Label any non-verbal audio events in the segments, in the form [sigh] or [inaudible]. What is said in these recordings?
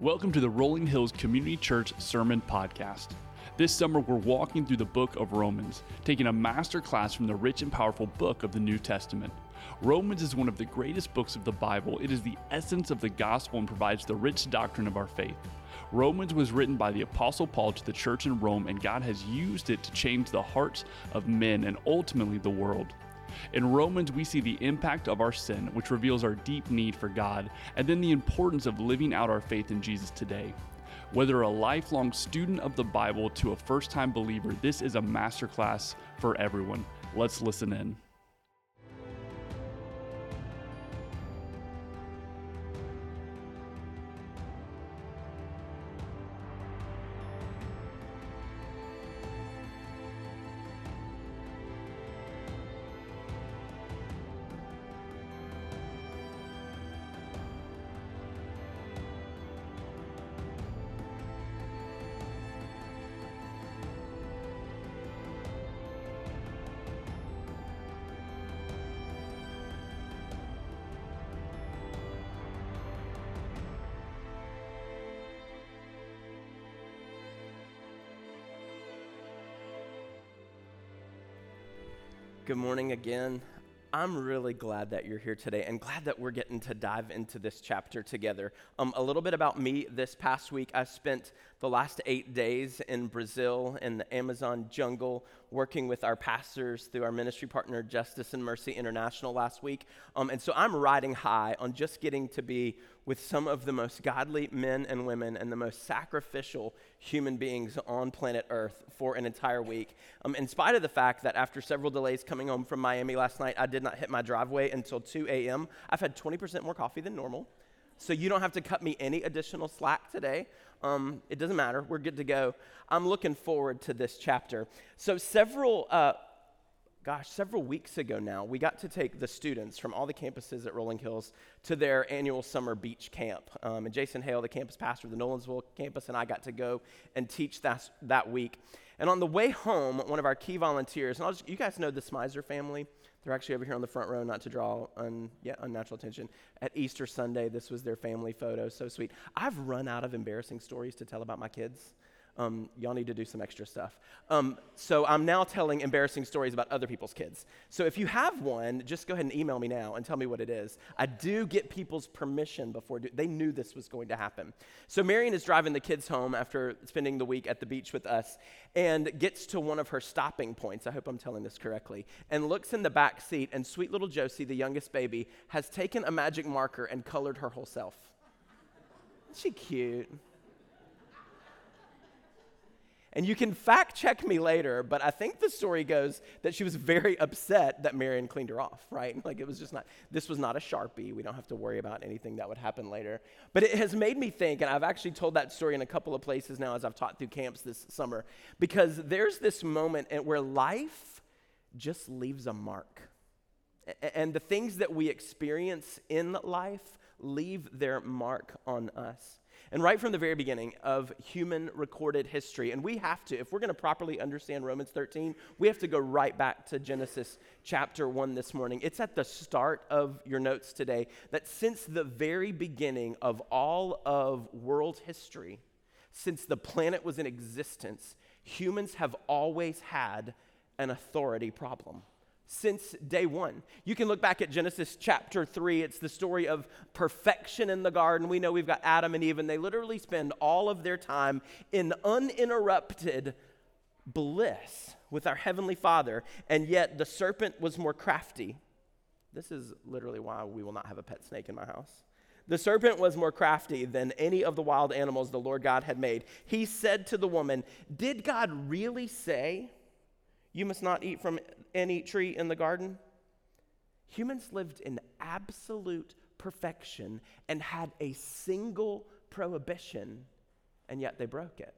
Welcome to the Rolling Hills Community Church Sermon Podcast. This summer, we're walking through the book of Romans, taking a master class from the rich and powerful book of the New Testament. Romans is one of the greatest books of the Bible. It is the essence of the gospel and provides the rich doctrine of our faith. Romans was written by the Apostle Paul to the church in Rome, and God has used it to change the hearts of men and ultimately the world. In Romans, we see the impact of our sin, which reveals our deep need for God, and then the importance of living out our faith in Jesus today. Whether a lifelong student of the Bible to a first time believer, this is a masterclass for everyone. Let's listen in. Good morning again. I'm really glad that you're here today and glad that we're getting to dive into this chapter together. Um, a little bit about me this past week. I spent the last eight days in Brazil in the Amazon jungle working with our pastors through our ministry partner, Justice and Mercy International, last week. Um, and so I'm riding high on just getting to be with some of the most godly men and women and the most sacrificial human beings on planet Earth for an entire week. Um, in spite of the fact that after several delays coming home from Miami last night, I did not hit my driveway until 2 a.m., I've had 20% more coffee than normal. So you don't have to cut me any additional slack today. Um, it doesn't matter. We're good to go. I'm looking forward to this chapter. So, several uh, gosh, several weeks ago now, we got to take the students from all the campuses at Rolling Hills to their annual summer beach camp. Um, and Jason Hale, the campus pastor of the Nolensville campus, and I got to go and teach that, that week. And on the way home, one of our key volunteers, and just, you guys know the Smizer family. They're actually over here on the front row, not to draw un, yeah, unnatural attention. At Easter Sunday, this was their family photo. So sweet. I've run out of embarrassing stories to tell about my kids um, y'all need to do some extra stuff. Um, so I'm now telling embarrassing stories about other people's kids. So if you have one, just go ahead and email me now and tell me what it is. I do get people's permission before do- they knew this was going to happen. So Marion is driving the kids home after spending the week at the beach with us and gets to one of her stopping points. I hope I'm telling this correctly. And looks in the back seat, and sweet little Josie, the youngest baby, has taken a magic marker and colored her whole self. Isn't she cute? And you can fact check me later, but I think the story goes that she was very upset that Marion cleaned her off, right? [laughs] Like it was just not, this was not a Sharpie. We don't have to worry about anything that would happen later. But it has made me think, and I've actually told that story in a couple of places now as I've taught through camps this summer, because there's this moment where life just leaves a mark. And the things that we experience in life leave their mark on us. And right from the very beginning of human recorded history, and we have to, if we're going to properly understand Romans 13, we have to go right back to Genesis chapter 1 this morning. It's at the start of your notes today that since the very beginning of all of world history, since the planet was in existence, humans have always had an authority problem since day one. You can look back at Genesis chapter 3. It's the story of perfection in the garden. We know we've got Adam and Eve, and they literally spend all of their time in uninterrupted bliss with our Heavenly Father, and yet the serpent was more crafty. This is literally why we will not have a pet snake in my house. The serpent was more crafty than any of the wild animals the Lord God had made. He said to the woman, Did God really say? You must not eat from any tree in the garden. Humans lived in absolute perfection and had a single prohibition, and yet they broke it.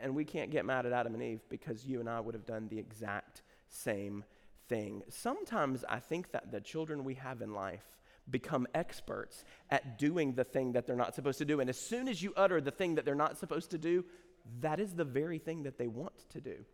And we can't get mad at Adam and Eve because you and I would have done the exact same thing. Sometimes I think that the children we have in life become experts at doing the thing that they're not supposed to do. And as soon as you utter the thing that they're not supposed to do, that is the very thing that they want to do.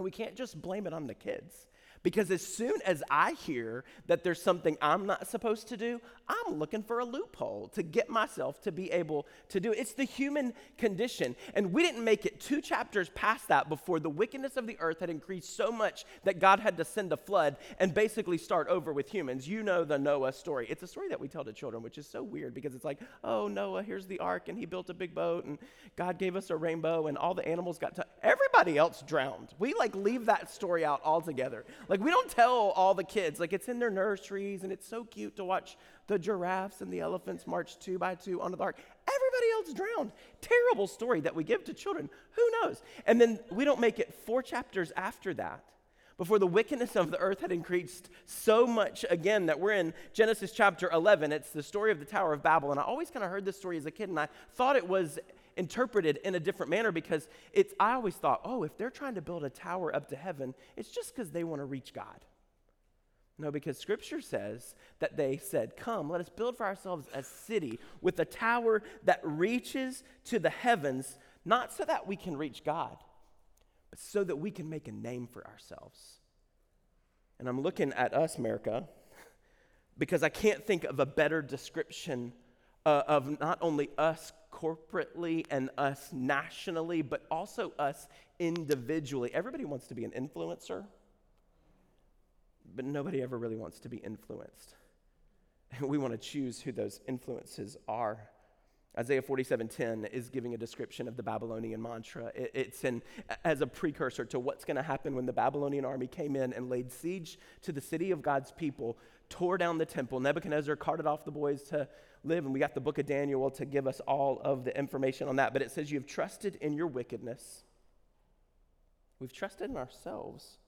And we can't just blame it on the kids Because as soon as I hear that there's something I'm not supposed to do, I'm looking for a loophole to get myself to be able to do it. It's the human condition. And we didn't make it two chapters past that before the wickedness of the earth had increased so much that God had to send a flood and basically start over with humans. You know the Noah story. It's a story that we tell to children, which is so weird because it's like, oh, Noah, here's the ark, and he built a big boat, and God gave us a rainbow, and all the animals got to. Everybody else drowned. We like leave that story out altogether. Like, we don't tell all the kids, like, it's in their nurseries, and it's so cute to watch the giraffes and the elephants march two by two onto the ark. Everybody else drowned. Terrible story that we give to children. Who knows? And then we don't make it four chapters after that before the wickedness of the earth had increased so much again that we're in Genesis chapter 11. It's the story of the Tower of Babel. And I always kind of heard this story as a kid, and I thought it was interpreted in a different manner because it's, I always thought, oh, if they're trying to build a tower up to heaven, it's just because they want to reach God. No, because scripture says that they said, Come, let us build for ourselves a city with a tower that reaches to the heavens, not so that we can reach God, but so that we can make a name for ourselves. And I'm looking at us, America, because I can't think of a better description uh, of not only us corporately and us nationally, but also us individually. Everybody wants to be an influencer, but nobody ever really wants to be influenced. And [laughs] we want to choose who those influences are. Isaiah 47:10 is giving a description of the Babylonian mantra. It, it's in, as a precursor to what's going to happen when the Babylonian army came in and laid siege to the city of God's people, tore down the temple. Nebuchadnezzar carted off the boys to live. And we got the book of Daniel to give us all of the information on that. But it says, You have trusted in your wickedness. We've trusted in ourselves.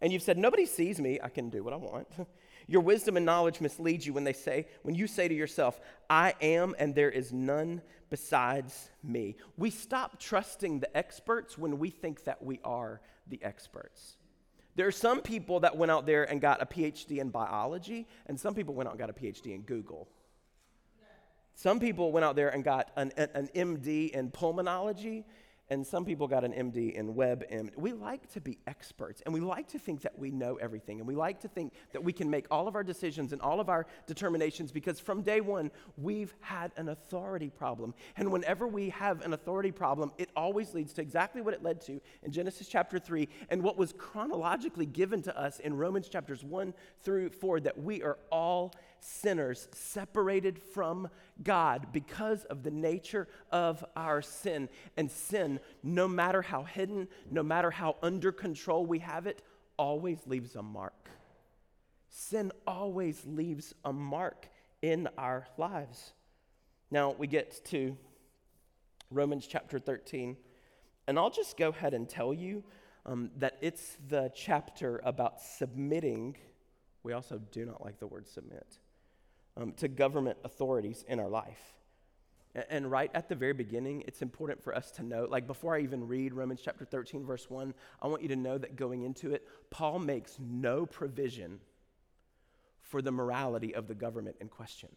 And you've said, Nobody sees me. I can do what I want. [laughs] your wisdom and knowledge mislead you when they say, when you say to yourself, I am and there is none besides me. We stop trusting the experts when we think that we are the experts. There are some people that went out there and got a PhD in biology, and some people went out and got a PhD in Google. Some people went out there and got an, an MD in pulmonology, and some people got an MD in WebMD. We like to be experts, and we like to think that we know everything, and we like to think that we can make all of our decisions and all of our determinations because from day one, we've had an authority problem. And whenever we have an authority problem, it always leads to exactly what it led to in Genesis chapter 3 and what was chronologically given to us in Romans chapters 1 through 4 that we are all sinners separated from God because of the nature of our sin. And sin, no matter how hidden, no matter how under control we have it, always leaves a mark. Sin always leaves a mark in our lives. Now we get to Romans chapter 13, and I'll just go ahead and tell you um, that it's the chapter about submitting. We also do not like the word submit um, to government authorities in our life. And, right at the very beginning, it's important for us to know, like before I even read Romans chapter 13, verse 1, I want you to know that going into it, Paul makes no provision for the morality of the government in question.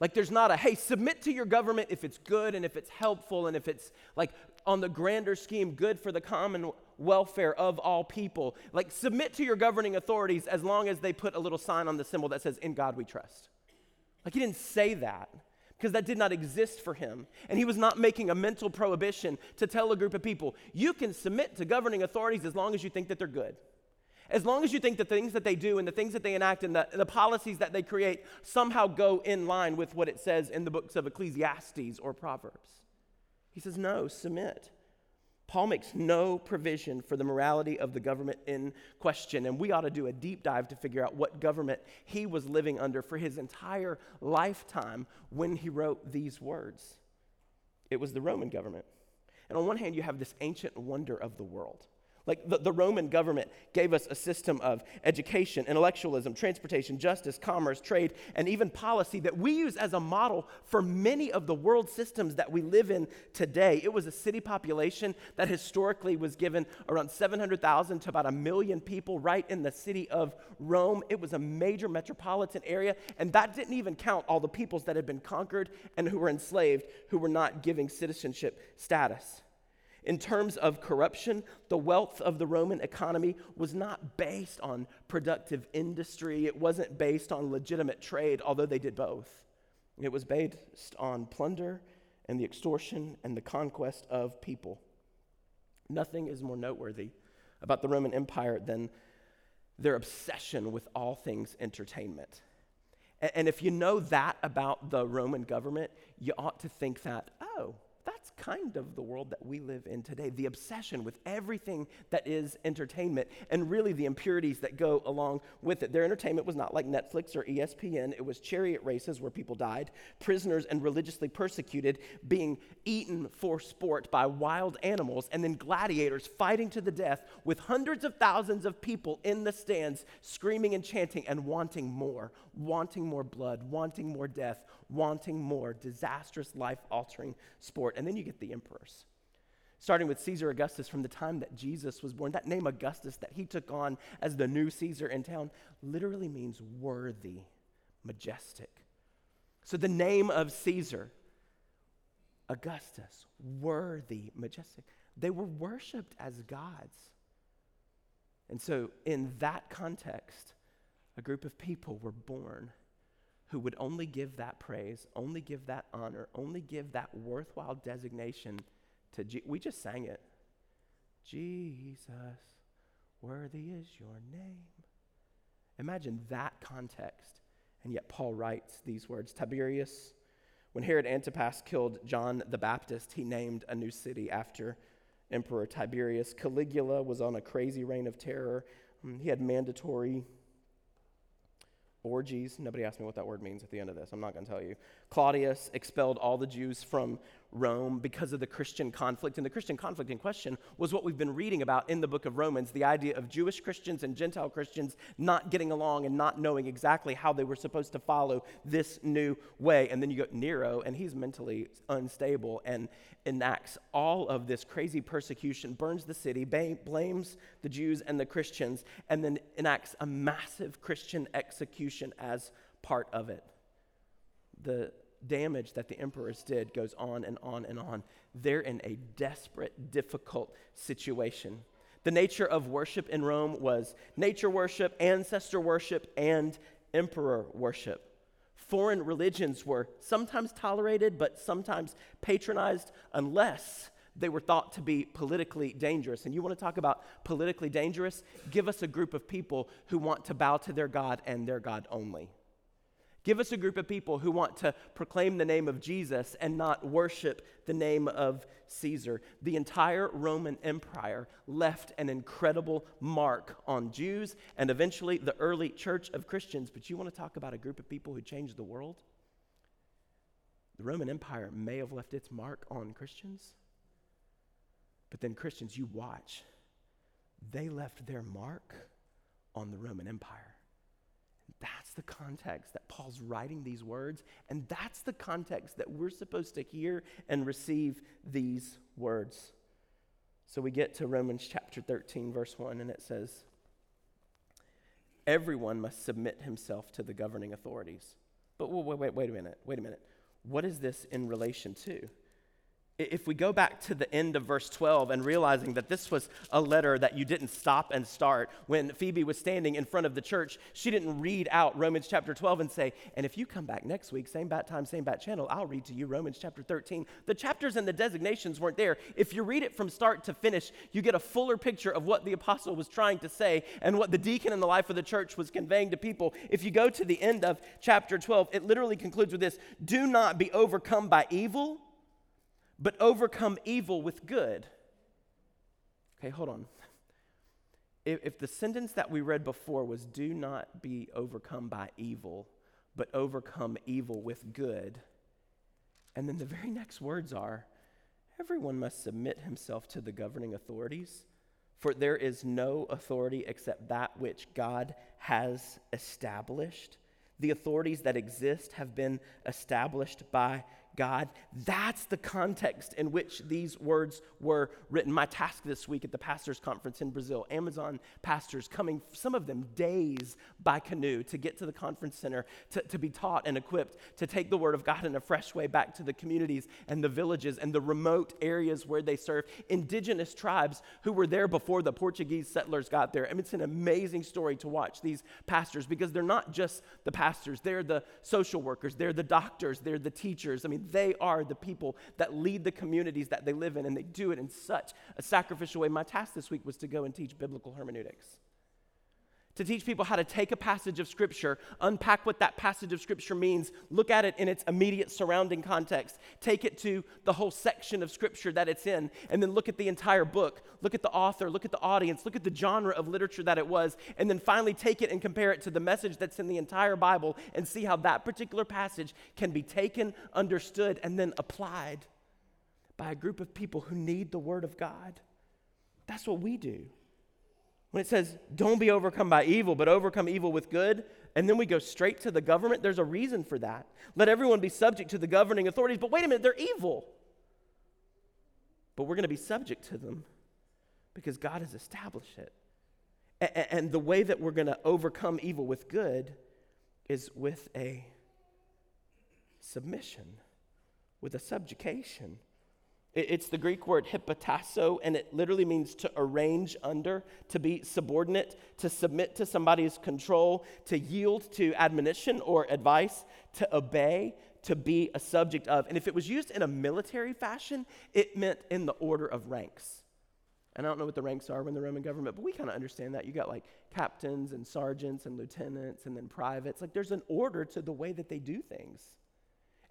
Like, there's not a, hey, submit to your government if it's good and if it's helpful and if it's, like, on the grander scheme, good for the common welfare of all people. Like, submit to your governing authorities as long as they put a little sign on the symbol that says, In God we trust. Like, he didn't say that because that did not exist for him. And he was not making a mental prohibition to tell a group of people, You can submit to governing authorities as long as you think that they're good. As long as you think the things that they do and the things that they enact and the, the policies that they create somehow go in line with what it says in the books of Ecclesiastes or Proverbs. He says, No, submit. Paul makes no provision for the morality of the government in question, and we ought to do a deep dive to figure out what government he was living under for his entire lifetime when he wrote these words. It was the Roman government. And on one hand, you have this ancient wonder of the world. Like the, the Roman government gave us a system of education, intellectualism, transportation, justice, commerce, trade, and even policy that we use as a model for many of the world systems that we live in today. It was a city population that historically was given around 700,000 to about a million people right in the city of Rome. It was a major metropolitan area, and that didn't even count all the peoples that had been conquered and who were enslaved who were not giving citizenship status. In terms of corruption, the wealth of the Roman economy was not based on productive industry, it wasn't based on legitimate trade, although they did both. It was based on plunder and the extortion and the conquest of people. Nothing is more noteworthy about the Roman Empire than their obsession with all things entertainment. And if you know that about the Roman government, you ought to think that, oh, that's kind of the world that we live in today. The obsession with everything that is entertainment and really the impurities that go along with it. Their entertainment was not like Netflix or ESPN, it was chariot races where people died, prisoners and religiously persecuted being eaten for sport by wild animals, and then gladiators fighting to the death with hundreds of thousands of people in the stands screaming and chanting and wanting more, wanting more blood, wanting more death, wanting more disastrous, life altering sport. And then you get the emperors. Starting with Caesar Augustus from the time that Jesus was born. That name Augustus that he took on as the new Caesar in town literally means worthy, majestic. So the name of Caesar, Augustus, worthy, majestic, they were worshiped as gods. And so, in that context, a group of people were born who would only give that praise, only give that honor, only give that worthwhile designation to Je- we just sang it. Jesus, worthy is your name. Imagine that context. And yet Paul writes these words Tiberius, when Herod Antipas killed John the Baptist, he named a new city after Emperor Tiberius. Caligula was on a crazy reign of terror. Um, he had mandatory orgies. Nobody asked me what that word means at the end of this. I'm not going to tell you. Claudius expelled all the Jews from Rome because of the Christian conflict. And the Christian conflict in question was what we've been reading about in the book of Romans the idea of Jewish Christians and Gentile Christians not getting along and not knowing exactly how they were supposed to follow this new way. And then you got Nero, and he's mentally unstable and enacts all of this crazy persecution, burns the city, ba- blames the Jews and the Christians, and then enacts a massive Christian execution as part of it. The damage that the emperors did goes on and on and on. They're in a desperate, difficult situation. The nature of worship in Rome was nature worship, ancestor worship, and emperor worship. Foreign religions were sometimes tolerated, but sometimes patronized, unless they were thought to be politically dangerous. And you want to talk about politically dangerous? Give us a group of people who want to bow to their God and their God only. Give us a group of people who want to proclaim the name of Jesus and not worship the name of Caesar. The entire Roman Empire left an incredible mark on Jews and eventually the early church of Christians. But you want to talk about a group of people who changed the world? The Roman Empire may have left its mark on Christians, but then Christians, you watch, they left their mark on the Roman Empire. That's the context that Paul's writing these words, and that's the context that we're supposed to hear and receive these words. So we get to Romans chapter 13, verse 1, and it says, Everyone must submit himself to the governing authorities. But wait, wait, wait a minute, wait a minute. What is this in relation to? If we go back to the end of verse 12 and realizing that this was a letter that you didn't stop and start, when Phoebe was standing in front of the church, she didn't read out Romans chapter 12 and say, And if you come back next week, same bat time, same bat channel, I'll read to you Romans chapter 13. The chapters and the designations weren't there. If you read it from start to finish, you get a fuller picture of what the apostle was trying to say and what the deacon in the life of the church was conveying to people. If you go to the end of chapter 12, it literally concludes with this Do not be overcome by evil but overcome evil with good. Okay, hold on. If, if, the sentence that we read before was, do not be overcome by evil, but overcome evil with good, and then the very next words are, everyone must submit himself to the governing authorities, for there is no authority except that which God has established. The authorities that exist have been established by God. That's the context in which these words were written. My task this week at the pastors' conference in Brazil, Amazon pastors coming, some of them days by canoe to get to the conference center to, to be taught and equipped to take the word of God in a fresh way back to the communities and the villages and the remote areas where they serve. Indigenous tribes who were there before the Portuguese settlers got there. Mean, it's an amazing story to watch these pastors because they're not just the pastors, they're the social workers, they're the doctors, they're the teachers. I mean, they are the people that lead the communities that they live in, and they do it in such a sacrificial way. My task this week was to go and teach biblical hermeneutics to teach people how to take a passage of Scripture, unpack what that passage of Scripture means, look at it in its immediate surrounding context, take it to the whole section of Scripture that it's in, and then look at the entire book, look at the author, look at the audience, look at the genre of literature that it was, and then finally take it and compare it to the message that's in the entire Bible and see how that particular passage can be taken, understood, and then applied by a group of people who need the Word of God. That's what we do. When it says, don't be overcome by evil, but overcome evil with good, and then we go straight to the government, there's a reason for that. Let everyone be subject to the governing authorities, but wait a minute, they're evil. But we're going to be subject to them because God has established it. And the way that we're going to overcome evil with good is with a submission, with a subjugation. It's the Greek word hypotasso, and it literally means to arrange under, to be subordinate, to submit to somebody's control, to yield to admonition or advice, to obey, to be a subject of. And if it was used in a military fashion, it meant in the order of ranks. And I don't know what the ranks are in the Roman government, but we kind of understand that. You got like captains and sergeants and lieutenants and then privates. Like there's an order to the way that they do things.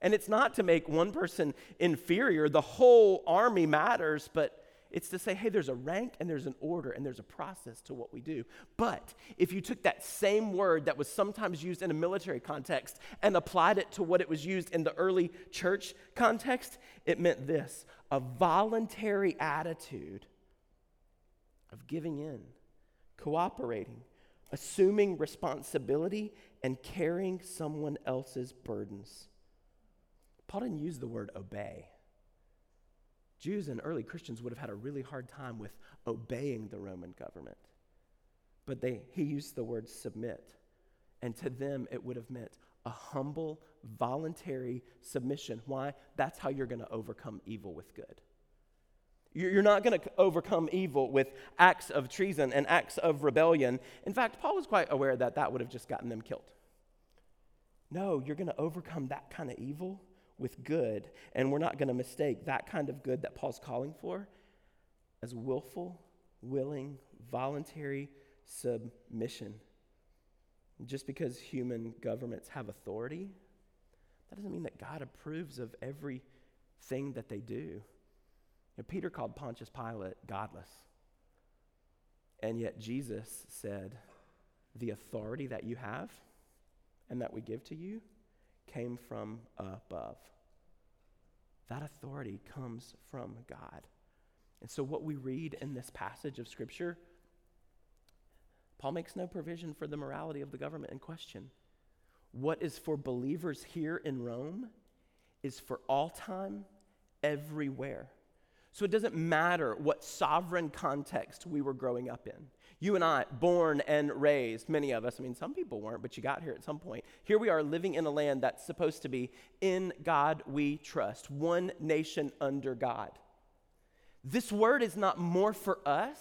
And it's not to make one person inferior, the whole army matters, but it's to say, hey, there's a rank and there's an order and there's a process to what we do. But if you took that same word that was sometimes used in a military context and applied it to what it was used in the early church context, it meant this a voluntary attitude of giving in, cooperating, assuming responsibility, and carrying someone else's burdens. Paul didn't use the word obey. Jews and early Christians would have had a really hard time with obeying the Roman government. But they, he used the word submit. And to them, it would have meant a humble, voluntary submission. Why? That's how you're going to overcome evil with good. You're not going to overcome evil with acts of treason and acts of rebellion. In fact, Paul was quite aware that that would have just gotten them killed. No, you're going to overcome that kind of evil with good. And we're not going to mistake that kind of good that Paul's calling for as willful, willing, voluntary submission. Just because human governments have authority, that doesn't mean that God approves of everything that they do. You know, Peter called Pontius Pilate godless. And yet Jesus said, The authority that you have and that we give to you came from above. That authority comes from God. And so, what we read in this passage of Scripture, Paul makes no provision for the morality of the government in question. What is for believers here in Rome is for all time, everywhere. So it doesn't matter what sovereign context we were growing up in. You and I, born and raised, many of us, I mean, some people weren't, but you got here at some point. Here we are living in a land that's supposed to be in God we trust, one nation under God. This word is not more for us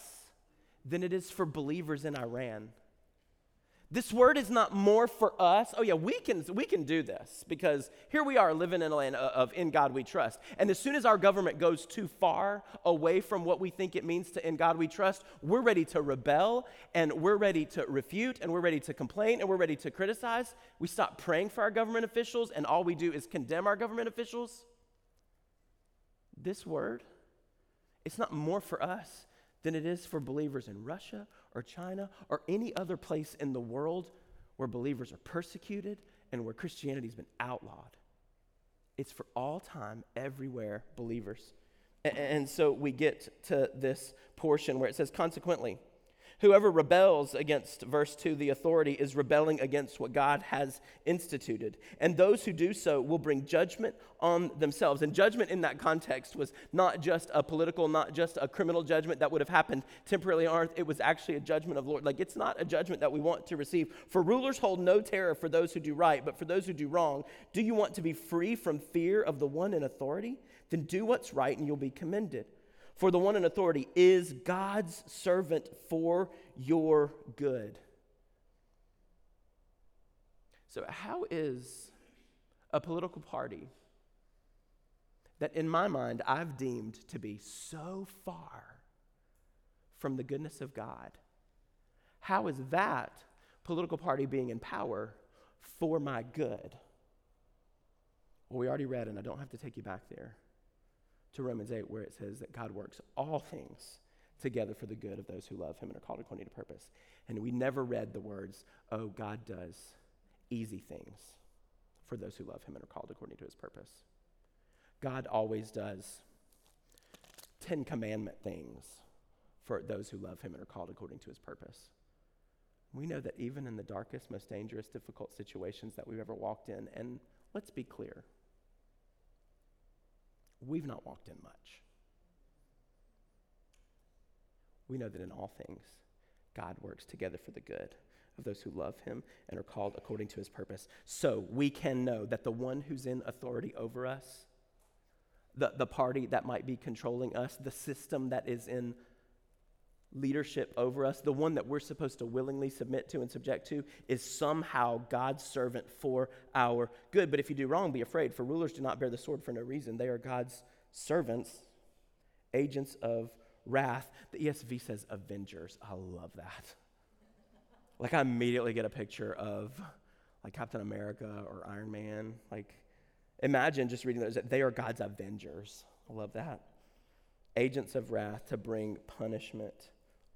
than it is for believers in Iran. This word is not more for us. Oh yeah, we can we can do this because here we are living in a land of in God we trust. And as soon as our government goes too far away from what we think it means to in God we trust, we're ready to rebel and we're ready to refute and we're ready to complain and we're ready to criticize. We stop praying for our government officials and all we do is condemn our government officials. This word it's not more for us than it is for believers in Russia or China or any other place in the world where believers are persecuted and where Christianity has been outlawed. It's for all time, everywhere, believers. And, and so we get to this portion where it says, consequently, Whoever rebels against, verse 2, the authority is rebelling against what God has instituted. And those who do so will bring judgment on themselves. And judgment in that context was not just a political, not just a criminal judgment that would have happened temporarily on earth. It was actually a judgment of Lord. Like it's not a judgment that we want to receive. For rulers hold no terror for those who do right, but for those who do wrong. Do you want to be free from fear of the one in authority? Then do what's right and you'll be commended. For the one in authority is God's servant for your good. So, how is a political party that, in my mind, I've deemed to be so far from the goodness of God, how is that political party being in power for my good? Well, we already read, and I don't have to take you back there to Romans 8, where it says that God works all things together for the good of those who love him and are called according to purpose. And we never read the words, oh, God does easy things for those who love him and are called according to his purpose. God always does Ten Commandment things for those who love him and are called according to his purpose. We know that even in the darkest, most dangerous, difficult situations that we've ever walked in, and let's be clear, we've not walked in much. We know that in all things, God works together for the good of those who love him and are called according to his purpose. So we can know that the one who's in authority over us, the, the party that might be controlling us, the system that is in leadership over us, the one that we're supposed to willingly submit to and subject to, is somehow God's servant for our good. But if you do wrong, be afraid, for rulers do not bear the sword for no reason. They are God's servants, agents of wrath. The ESV says avengers. I love that. Like, I immediately get a picture of like Captain America or Iron Man. Like, imagine just reading those. They are God's avengers. I love that. Agents of wrath to bring punishment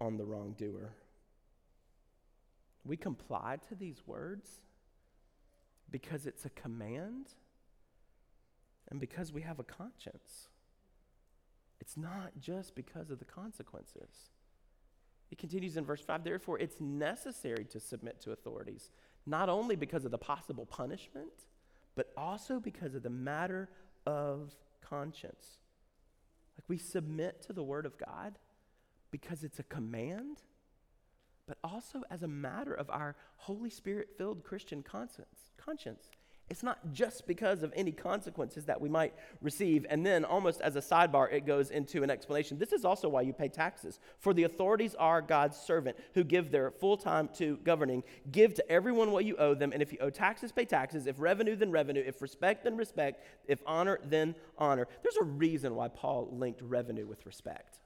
on the wrongdoer. We comply to these words because it's a command and because we have a conscience. It's not just because of the consequences. It continues in verse 5 therefore, it's necessary to submit to authorities, not only because of the possible punishment, but also because of the matter of conscience. Like we submit to the Word of God because it's a command, but also as a matter of our Holy Spirit filled Christian conscience. conscience. It's not just because of any consequences that we might receive. And then, almost as a sidebar, it goes into an explanation. This is also why you pay taxes. For the authorities are God's servant who give their full time to governing. Give to everyone what you owe them. And if you owe taxes, pay taxes. If revenue, then revenue. If respect, then respect. If honor, then honor. There's a reason why Paul linked revenue with respect.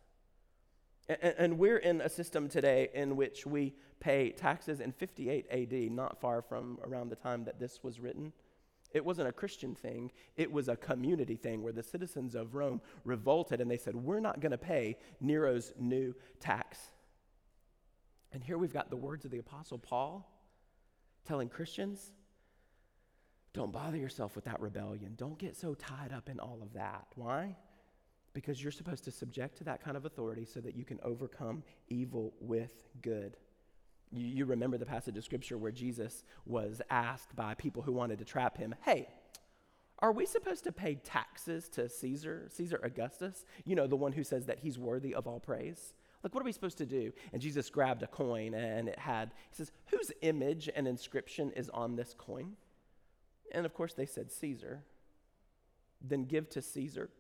And we're in a system today in which we pay taxes in 58 AD, not far from around the time that this was written. It wasn't a Christian thing, it was a community thing where the citizens of Rome revolted and they said, We're not going to pay Nero's new tax. And here we've got the words of the Apostle Paul telling Christians, Don't bother yourself with that rebellion. Don't get so tied up in all of that. Why? Because you're supposed to subject to that kind of authority so that you can overcome evil with good. You, you, remember the passage of scripture where Jesus was asked by people who wanted to trap him, Hey, are we supposed to pay taxes to Caesar, Caesar Augustus? You know, the one who says that he's worthy of all praise. Like, what are we supposed to do? And Jesus grabbed a coin and it had, he says, Whose image and inscription is on this coin? And of course, they said Caesar. Then give to Caesar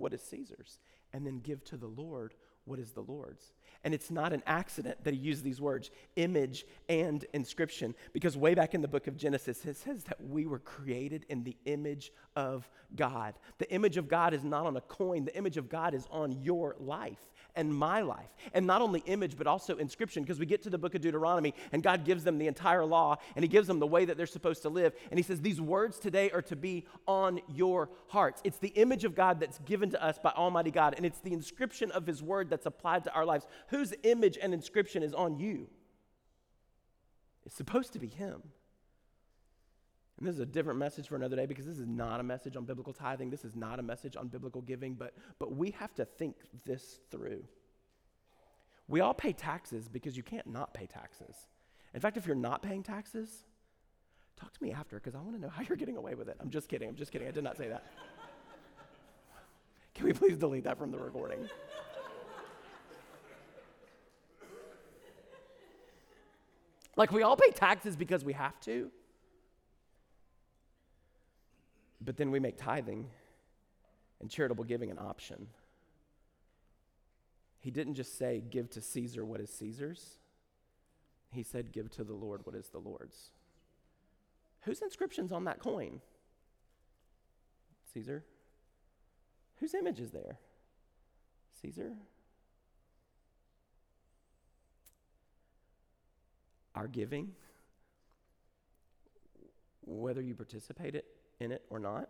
what is Caesar's, and then give to the Lord what is the Lord's. And it's not an accident that he used these words, image and inscription, because way back in the book of Genesis, it says that we were created in the image of God. The image of God is not on a coin, the image of God is on your life and my life. And not only image, but also inscription, because we get to the book of Deuteronomy and God gives them the entire law and He gives them the way that they're supposed to live. And He says, These words today are to be on your hearts. It's the image of God that's given to us by Almighty God, and it's the inscription of His word that's applied to our lives. Whose image and inscription is on you? It's supposed to be Him. And this is a different message for another day because this is not a message on biblical tithing. This is not a message on biblical giving, but, but we have to think this through. We all pay taxes because you can't not pay taxes. In fact, if you're not paying taxes, talk to me after because I want to know how you're getting away with it. I'm just kidding. I'm just kidding. I did not say that. Can we please delete that from the recording? like, we all pay taxes because we have to. But then we make tithing and charitable giving an option. He didn't just say, Give to Caesar what is Caesar's. He said, Give to the Lord what is the Lord's. Whose inscription's on that coin? Caesar. Whose image is there? Caesar. Our giving, whether you participate in it or not,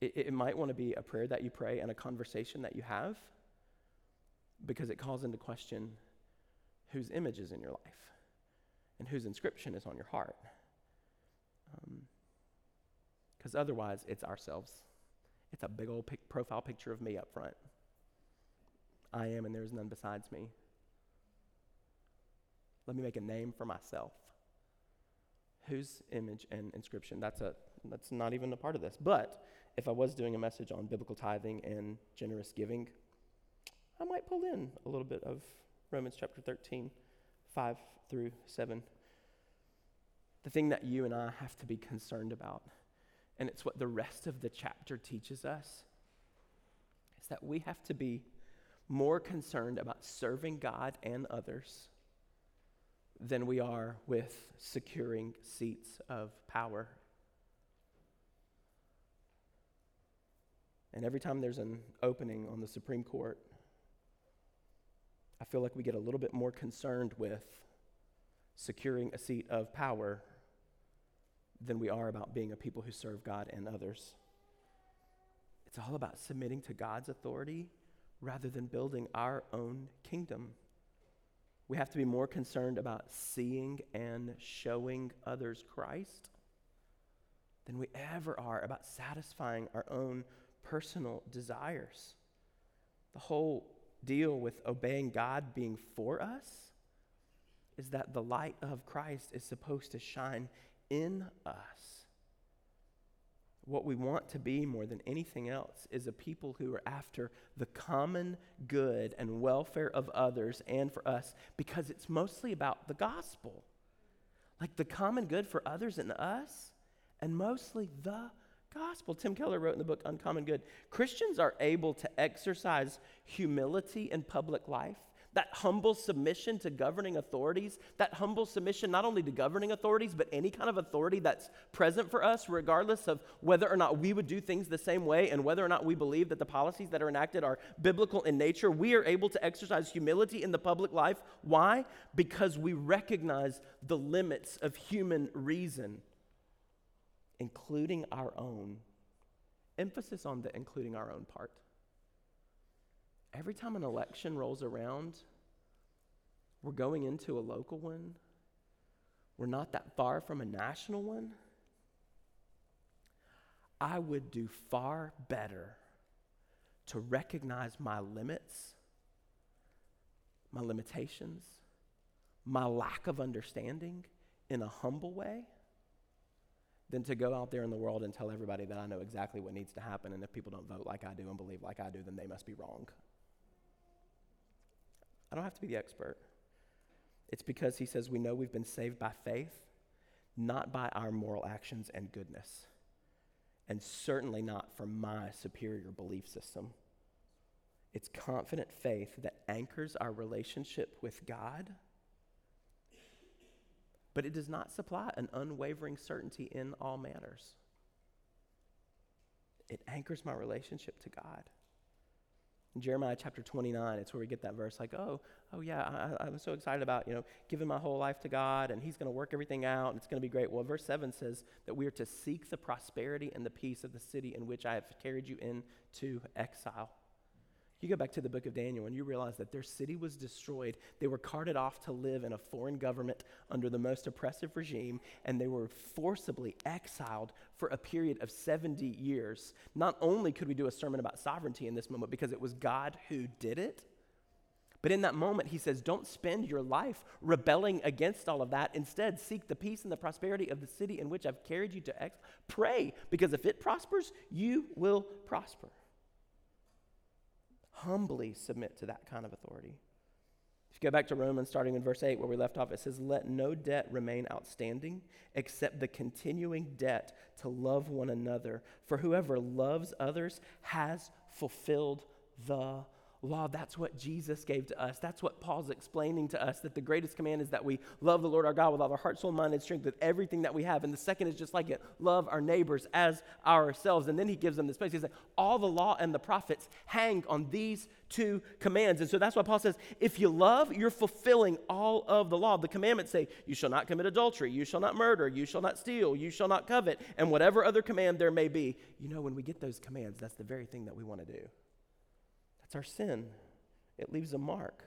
it, it might want to be a prayer that you pray and a conversation that you have because it calls into question whose image is in your life and whose inscription is on your heart. Because um, otherwise, it's ourselves. It's a big old pic- profile picture of me up front. I am, and there is none besides me. Let me make a name for myself. Whose image and inscription? That's, a, that's not even a part of this. But if I was doing a message on biblical tithing and generous giving, I might pull in a little bit of Romans chapter 13, 5 through 7. The thing that you and I have to be concerned about, and it's what the rest of the chapter teaches us, is that we have to be more concerned about serving God and others than we are with securing seats of power And every time there's an opening on the Supreme Court, I feel like we get a little bit more concerned with securing a seat of power than we are about being a people who serve God and others. It's all about submitting to God's authority rather than building our own kingdom. We have to be more concerned about seeing and showing others Christ than we ever are about satisfying our own personal desires. The whole deal with obeying God being for us is that the light of Christ is supposed to shine in us. What we want to be more than anything else is a people who are after the common good and welfare of others and for us because it's mostly about the gospel. Like the common good for others and us, and mostly the gospel. Tim Keller wrote in the book Uncommon Ground Christians are able to exercise humility in public life, that humble submission to governing authorities, that humble submission not only to governing authorities, but any kind of authority that's present for us, regardless of whether or not we would do things the same way and whether or not we believe that the policies that are enacted are biblical in nature. We are able to exercise humility in the public life. Why? Because we recognize the limits of human reason including our own. Emphasis on the including our own part. Every time an election rolls around, we're going into a local one. We're not that far from a national one. I would do far better to recognize my limits, my limitations, my lack of understanding in a humble way than to go out there in the world and tell everybody that I know exactly what needs to happen. And if people don't vote like I do and believe like I do, then they must be wrong. I don't have to be the expert. It's because he says we know we've been saved by faith, not by our moral actions and goodness, and certainly not from my superior belief system. It's confident faith that anchors our relationship with God but it does not supply an unwavering certainty in all matters. It anchors my relationship to God. In Jeremiah chapter 29, it's where we get that verse like, oh, oh yeah, I, am so excited about, you know, giving my whole life to God and he's going to work everything out and it's going to be great. Well, verse 7 says that we are to seek the prosperity and the peace of the city in which I have carried you into exile. You go back to the book of Daniel and you realize that their city was destroyed. They were carted off to live in a foreign government under the most oppressive regime, and they were forcibly exiled for a period of 70 years. Not only could we do a sermon about sovereignty in this moment because it was God who did it, But in that moment, he says, don't spend your life rebelling against all of that. Instead, seek the peace and the prosperity of the city in which I've carried you to ex. Pray, because if it prospers, you will prosper. Humbly submit to that kind of authority. If you go back to Romans, starting in verse 8, where we left off, it says, Let no debt remain outstanding except the continuing debt to love one another. For whoever loves others has fulfilled the law. That's what Jesus gave to us. That's what Paul's explaining to us that the greatest command is that we love the Lord our God with all our heart, soul, mind, and strength, with everything that we have. And the second is just like it love our neighbors as ourselves. And then he gives them this place. He says, All the law and the prophets hang on these two commands. And so that's why Paul says, If you love, you're fulfilling all of the law. The commandments say, You shall not commit adultery, you shall not murder, you shall not steal, you shall not covet, and whatever other command there may be. You know, when we get those commands, that's the very thing that we want to do. It's our sin, it leaves a mark.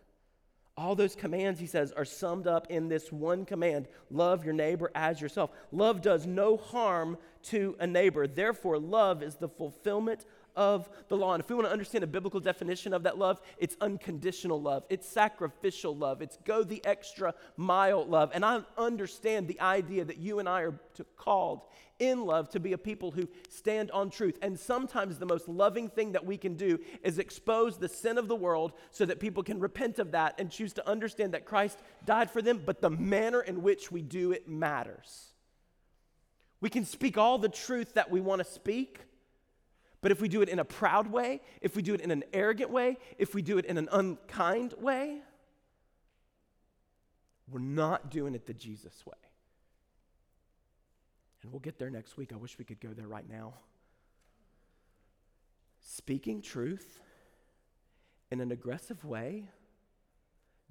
All those commands, he says, are summed up in this one command love your neighbor as yourself. Love does no harm to a neighbor. Therefore, love is the fulfillment of the law. And if we want to understand a biblical definition of that love, it's unconditional love, it's sacrificial love, it's go the extra mile love. And I understand the idea that you and I are called in love to be a people who stand on truth. And sometimes the most loving thing that we can do is expose the sin of the world so that people can repent of that and choose to understand that Christ died for them, but the manner in which we do it matters. We can speak all the truth that we want to speak, but if we do it in a proud way, if we do it in an arrogant way, if we do it in an unkind way, we're not doing it the Jesus way. And we'll get there next week. I wish we could go there right now. Speaking truth in an aggressive way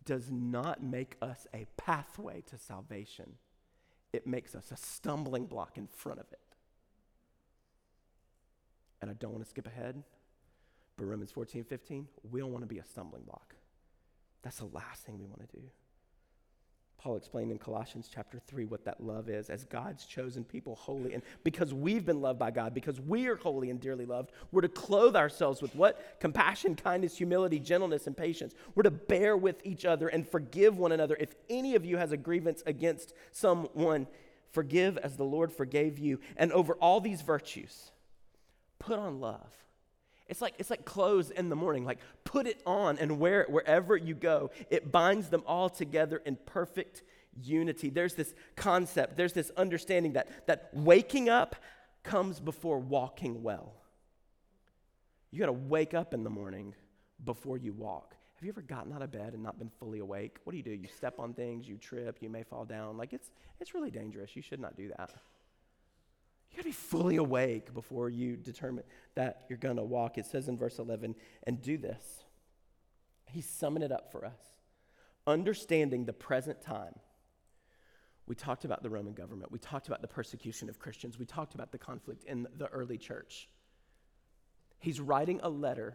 does not make us a pathway to salvation, it makes us a stumbling block in front of it and I don't want to skip ahead, but Romans 14, 15, we don't want to be a stumbling block. That's the last thing we want to do. Paul explained in Colossians chapter 3 what that love is as God's chosen people, holy. And because we've been loved by God, because we are holy and dearly loved, we're to clothe ourselves with what? Compassion, kindness, humility, gentleness, and patience. We're to bear with each other and forgive one another. If any of you has a grievance against someone, forgive as the Lord forgave you. And over all these virtues, put on love. It's like, it's like clothes in the morning, like put it on and wear it wherever you go. It binds them all together in perfect unity. There's this concept, there's this understanding that, that waking up comes before walking well. You got to wake up in the morning before you walk. Have you ever gotten out of bed and not been fully awake? What do you do? You step on things, you trip, you may fall down. Like it's it's really dangerous. You should not do that. You got to be fully awake before you determine that you're to walk. It says in verse 11, and do this. He's summing it up for us. Understanding the present time. We talked about the Roman government. We talked about the persecution of Christians. We talked about the conflict in the early church. He's writing a letter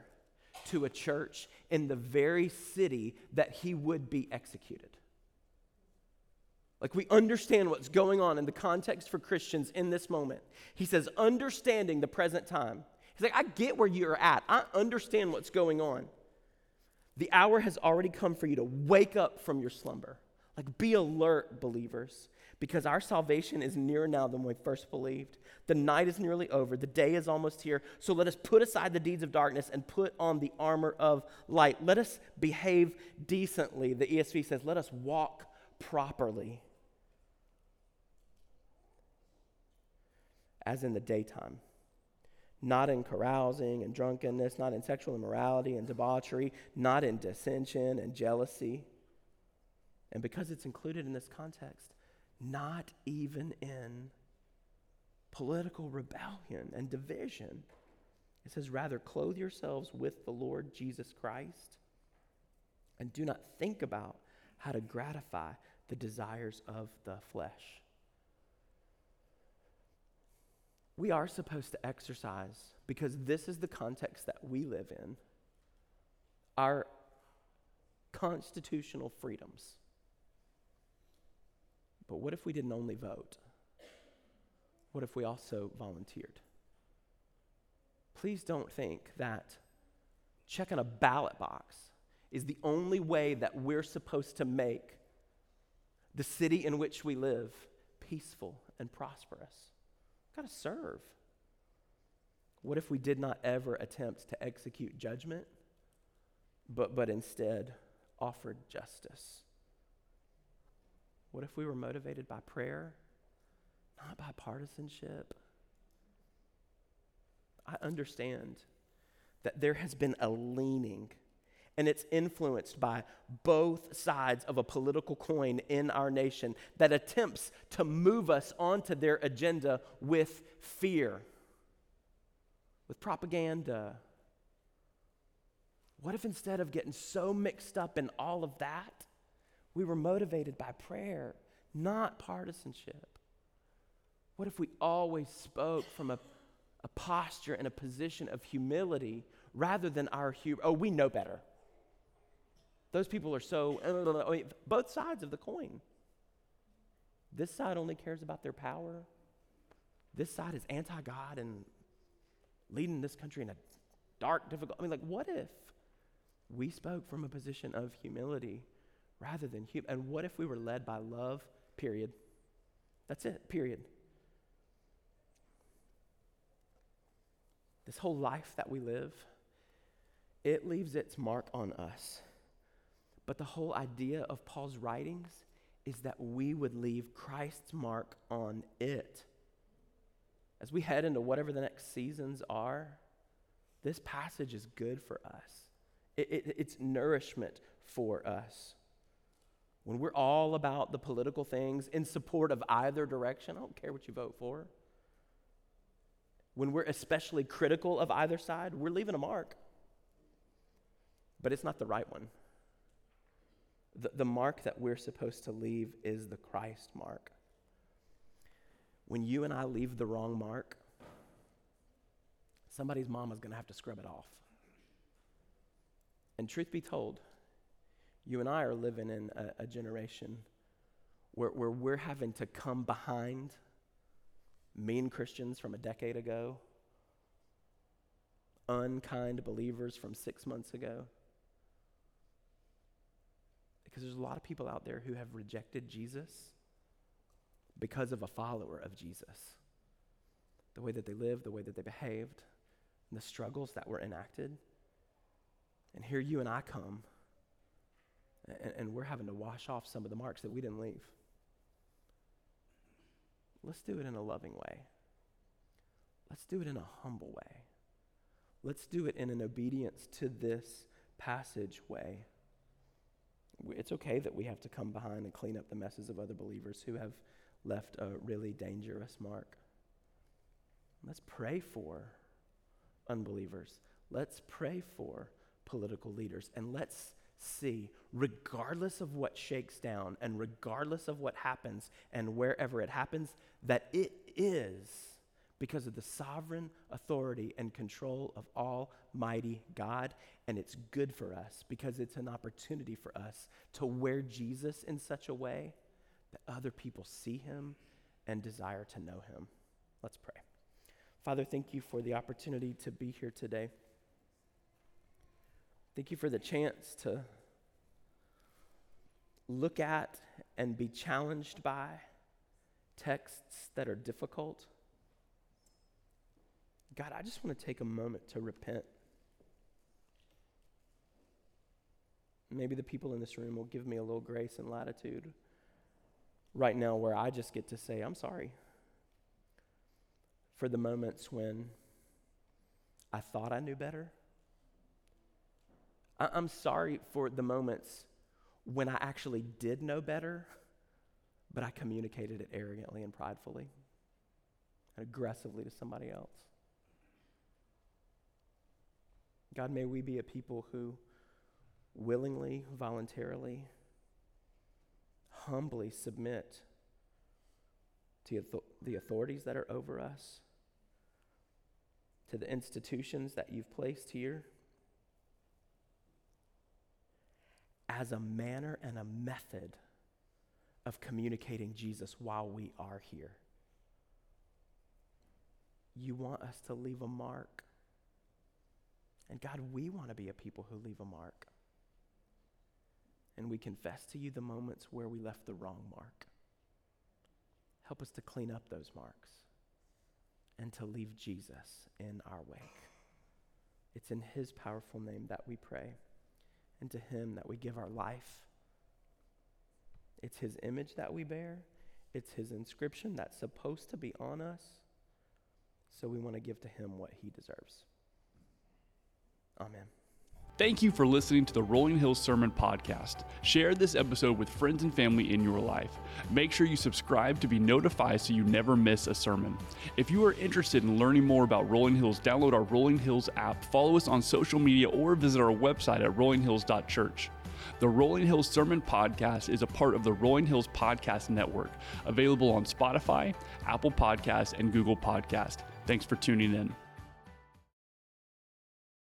to a church in the very city that he would be executed. Like we understand what's going on in the context for Christians in this moment. He says, understanding the present time. He's like, I get where you're at. I understand what's going on. The hour has already come for you to wake up from your slumber. Like, be alert, believers, because our salvation is nearer now than we first believed. The night is nearly over, the day is almost here. So let us put aside the deeds of darkness and put on the armor of light. Let us behave decently. The ESV says, let us walk properly. as in the daytime. Not in carousing and drunkenness, not in sexual immorality and debauchery, not in dissension and jealousy. And because it's included in this context, not even in political rebellion and division. It says, rather, clothe yourselves with the Lord Jesus Christ and do not think about how to gratify the desires of the flesh. we are supposed to exercise because this is the context that we live in our constitutional freedoms. But what if we didn't only vote? What if we also volunteered? Please don't think that checking a ballot box is the only way that we're supposed to make the city in which we live peaceful and prosperous. We've got to serve. What if we did not ever attempt to execute judgment, but, but instead offered justice? What if we were motivated by prayer, not by partisanship? I understand that there has been a leaning and it's influenced by both sides of a political coin in our nation that attempts to move us onto their agenda with fear, with propaganda. What if instead of getting so mixed up in all of that, we were motivated by prayer, not partisanship? What if we always spoke from a, a posture and a position of humility rather than our humor? Oh, we know better. Those people are so, I mean, both sides of the coin. This side only cares about their power. This side is anti God and leading this country in a dark, difficult. I mean, like, what if we spoke from a position of humility rather than human? And what if we were led by love, period? That's it, period. This whole life that we live, it leaves its mark on us. But the whole idea of Paul's writings is that we would leave Christ's mark on it. As we head into whatever the next seasons are, this passage is good for us. It, it, it's nourishment for us. When we're all about the political things in support of either direction, I don't care what you vote for. When we're especially critical of either side, we're leaving a mark. But it's not the right one. The, the mark that we're supposed to leave is the Christ mark. When you and I leave the wrong mark, somebody's mom is going to have to scrub it off. And truth be told, you and I are living in a, a generation where, where we're having to come behind mean Christians from a decade ago, unkind believers from six months ago. Because there's a lot of people out there who have rejected Jesus because of a follower of Jesus. The way that they lived, the way that they behaved, and the struggles that were enacted. And here you and I come, and, and we're having to wash off some of the marks that we didn't leave. Let's do it in a loving way. Let's do it in a humble way. Let's do it in an obedience to this passage way. It's okay that we have to come behind and clean up the messes of other believers who have left a really dangerous mark. Let's pray for unbelievers. Let's pray for political leaders. And let's see, regardless of what shakes down and regardless of what happens and wherever it happens, that it is because of the sovereign authority and control of Almighty God. And it's good for us because it's an opportunity for us to wear Jesus in such a way that other people see him and desire to know him. Let's pray. Father, thank you for the opportunity to be here today. Thank you for the chance to look at and be challenged by texts that are difficult. God, I just want to take a moment to repent. Maybe the people in this room will give me a little grace and latitude right now where I just get to say, I'm sorry for the moments when I thought I knew better I- I'm sorry for the moments when I actually did know better, but I communicated it arrogantly and pridefully and aggressively to somebody else. God, may we be a people who willingly, voluntarily, humbly submit to the authorities that are over us, to the institutions that you've placed here. as a manner and a method of communicating Jesus while we are here. You want us to leave a mark. And God, we want to be a people who leave a mark. and we confess to you the moments where we left the wrong mark. Help us to clean up those marks and to leave Jesus in our wake. It's in his powerful name that we pray, and to him that we give our life. It's his image that we bear, it's his inscription that's supposed to be on us. So we want to give to him what he deserves. Amen. Thank you for listening to the Rolling Hills Sermon Podcast. Share this episode with friends and family in your life. Make sure you subscribe to be notified so you never miss a sermon. If you are interested in learning more about Rolling Hills, download our Rolling Hills app, follow us on social media, or visit our website at rollinghills.church. The Rolling Hills Sermon Podcast is a part of the Rolling Hills Podcast Network, available on Spotify, Apple Podcasts, and Google Podcast. Thanks for tuning in.